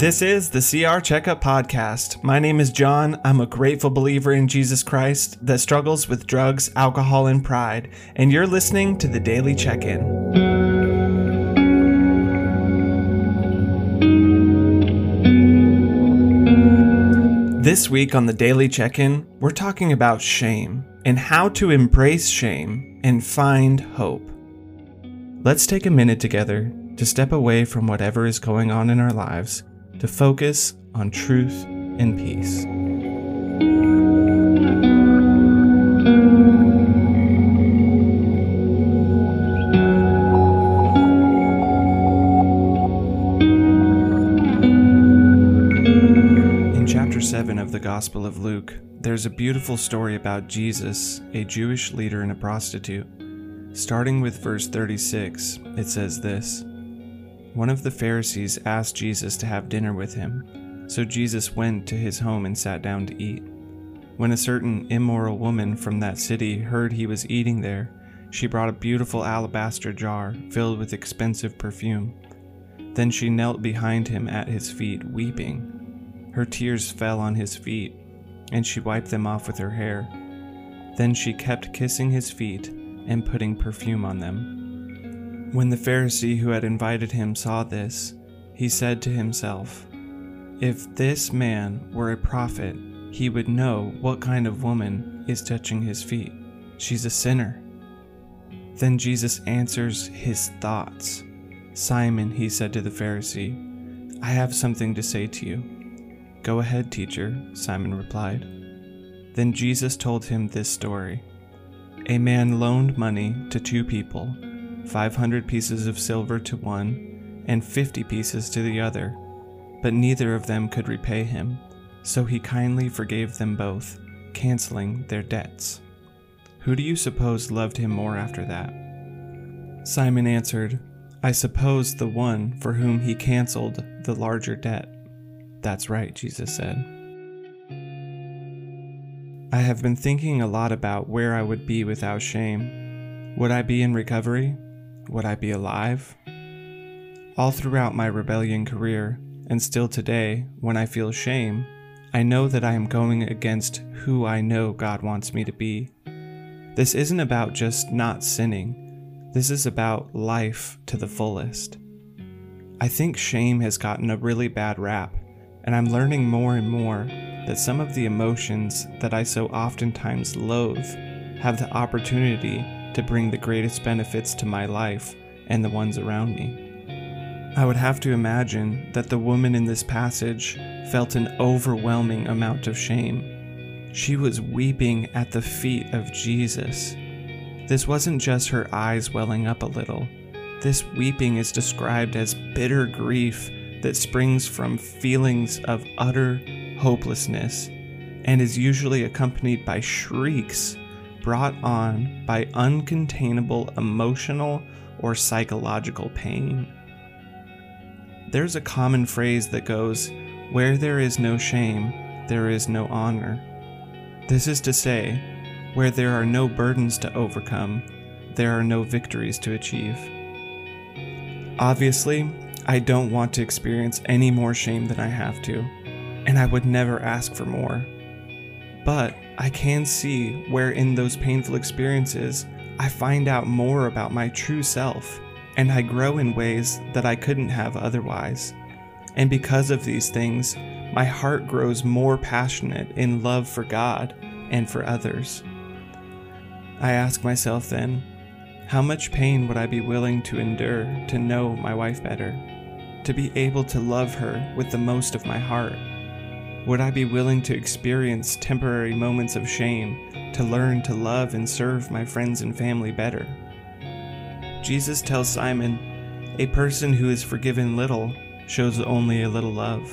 This is the CR Checkup Podcast. My name is John. I'm a grateful believer in Jesus Christ that struggles with drugs, alcohol, and pride, and you're listening to the Daily Check In. This week on the Daily Check In, we're talking about shame and how to embrace shame and find hope. Let's take a minute together to step away from whatever is going on in our lives to focus on truth and peace. In chapter 7 of the Gospel of Luke, there's a beautiful story about Jesus, a Jewish leader and a prostitute. Starting with verse 36, it says this One of the Pharisees asked Jesus to have dinner with him, so Jesus went to his home and sat down to eat. When a certain immoral woman from that city heard he was eating there, she brought a beautiful alabaster jar filled with expensive perfume. Then she knelt behind him at his feet, weeping. Her tears fell on his feet, and she wiped them off with her hair. Then she kept kissing his feet and putting perfume on them. When the Pharisee who had invited him saw this, he said to himself, If this man were a prophet, he would know what kind of woman is touching his feet. She's a sinner. Then Jesus answers his thoughts. Simon, he said to the Pharisee, I have something to say to you. Go ahead, teacher, Simon replied. Then Jesus told him this story. A man loaned money to two people, 500 pieces of silver to one, and 50 pieces to the other, but neither of them could repay him, so he kindly forgave them both, canceling their debts. Who do you suppose loved him more after that? Simon answered, I suppose the one for whom he canceled the larger debt. That's right, Jesus said. I have been thinking a lot about where I would be without shame. Would I be in recovery? Would I be alive? All throughout my rebellion career, and still today, when I feel shame, I know that I am going against who I know God wants me to be. This isn't about just not sinning, this is about life to the fullest. I think shame has gotten a really bad rap, and I'm learning more and more that some of the emotions that I so oftentimes loathe have the opportunity to bring the greatest benefits to my life and the ones around me. I would have to imagine that the woman in this passage felt an overwhelming amount of shame. She was weeping at the feet of Jesus. This wasn't just her eyes welling up a little. This weeping is described as bitter grief that springs from feelings of utter hopelessness and is usually accompanied by shrieks brought on by uncontainable emotional or psychological pain. There's a common phrase that goes, Where there is no shame, there is no honor. This is to say, where there are no burdens to overcome, there are no victories to achieve. Obviously, I don't want to experience any more shame than I have to, and I would never ask for more. But I can see where in those painful experiences I find out more about my true self and I grow in ways that I couldn't have otherwise. And because of these things, my heart grows more passionate in love for God and for others. I ask myself then, how much pain would I be willing to endure to know my wife better? To be able to love her with the most of my heart? Would I be willing to experience temporary moments of shame to learn to love and serve my friends and family better? Jesus tells Simon, A person who is forgiven little shows only a little love.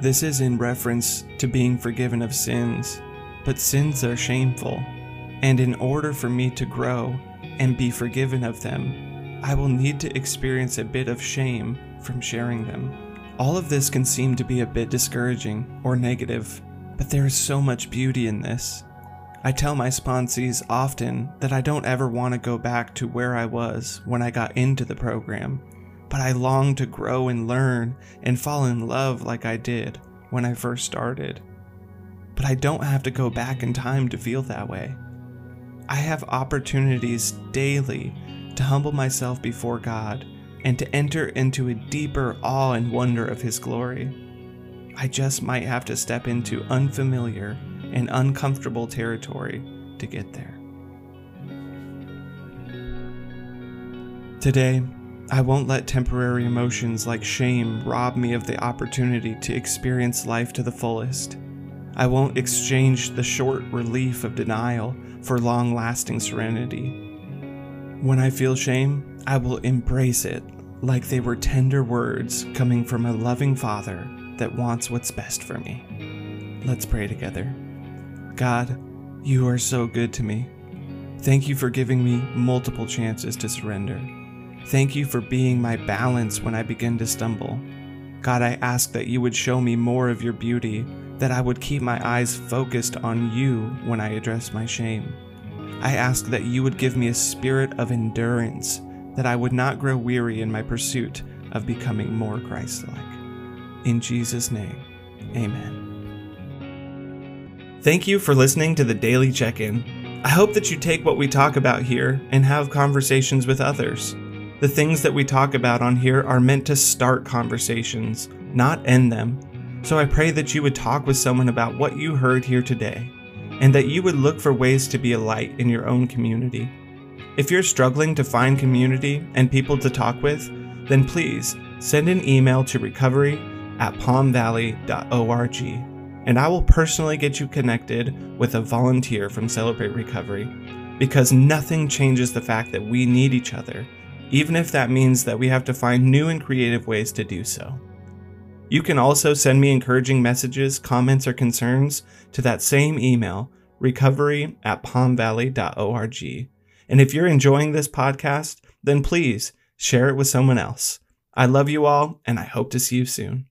This is in reference to being forgiven of sins, but sins are shameful, and in order for me to grow and be forgiven of them, I will need to experience a bit of shame from sharing them. All of this can seem to be a bit discouraging or negative, but there is so much beauty in this. I tell my sponsees often that I don't ever want to go back to where I was when I got into the program, but I long to grow and learn and fall in love like I did when I first started. But I don't have to go back in time to feel that way. I have opportunities daily to humble myself before God and to enter into a deeper awe and wonder of His glory. I just might have to step into unfamiliar and uncomfortable territory to get there. Today, I won't let temporary emotions like shame rob me of the opportunity to experience life to the fullest. I won't exchange the short relief of denial for long lasting serenity. When I feel shame, I will embrace it like they were tender words coming from a loving Father that wants what's best for me. Let's pray together. God, you are so good to me. Thank you for giving me multiple chances to surrender. Thank you for being my balance when I begin to stumble. God, I ask that you would show me more of your beauty, that I would keep my eyes focused on you when I address my shame. I ask that you would give me a spirit of endurance, that I would not grow weary in my pursuit of becoming more Christ like. In Jesus' name, amen. Thank you for listening to the Daily Check In. I hope that you take what we talk about here and have conversations with others. The things that we talk about on here are meant to start conversations, not end them. So I pray that you would talk with someone about what you heard here today, and that you would look for ways to be a light in your own community. If you're struggling to find community and people to talk with, then please send an email to recovery at palmvalley.org, and I will personally get you connected with a volunteer from Celebrate Recovery, because nothing changes the fact that we need each other even if that means that we have to find new and creative ways to do so. You can also send me encouraging messages, comments, or concerns to that same email, recovery at palmvalley.org. And if you're enjoying this podcast, then please share it with someone else. I love you all, and I hope to see you soon.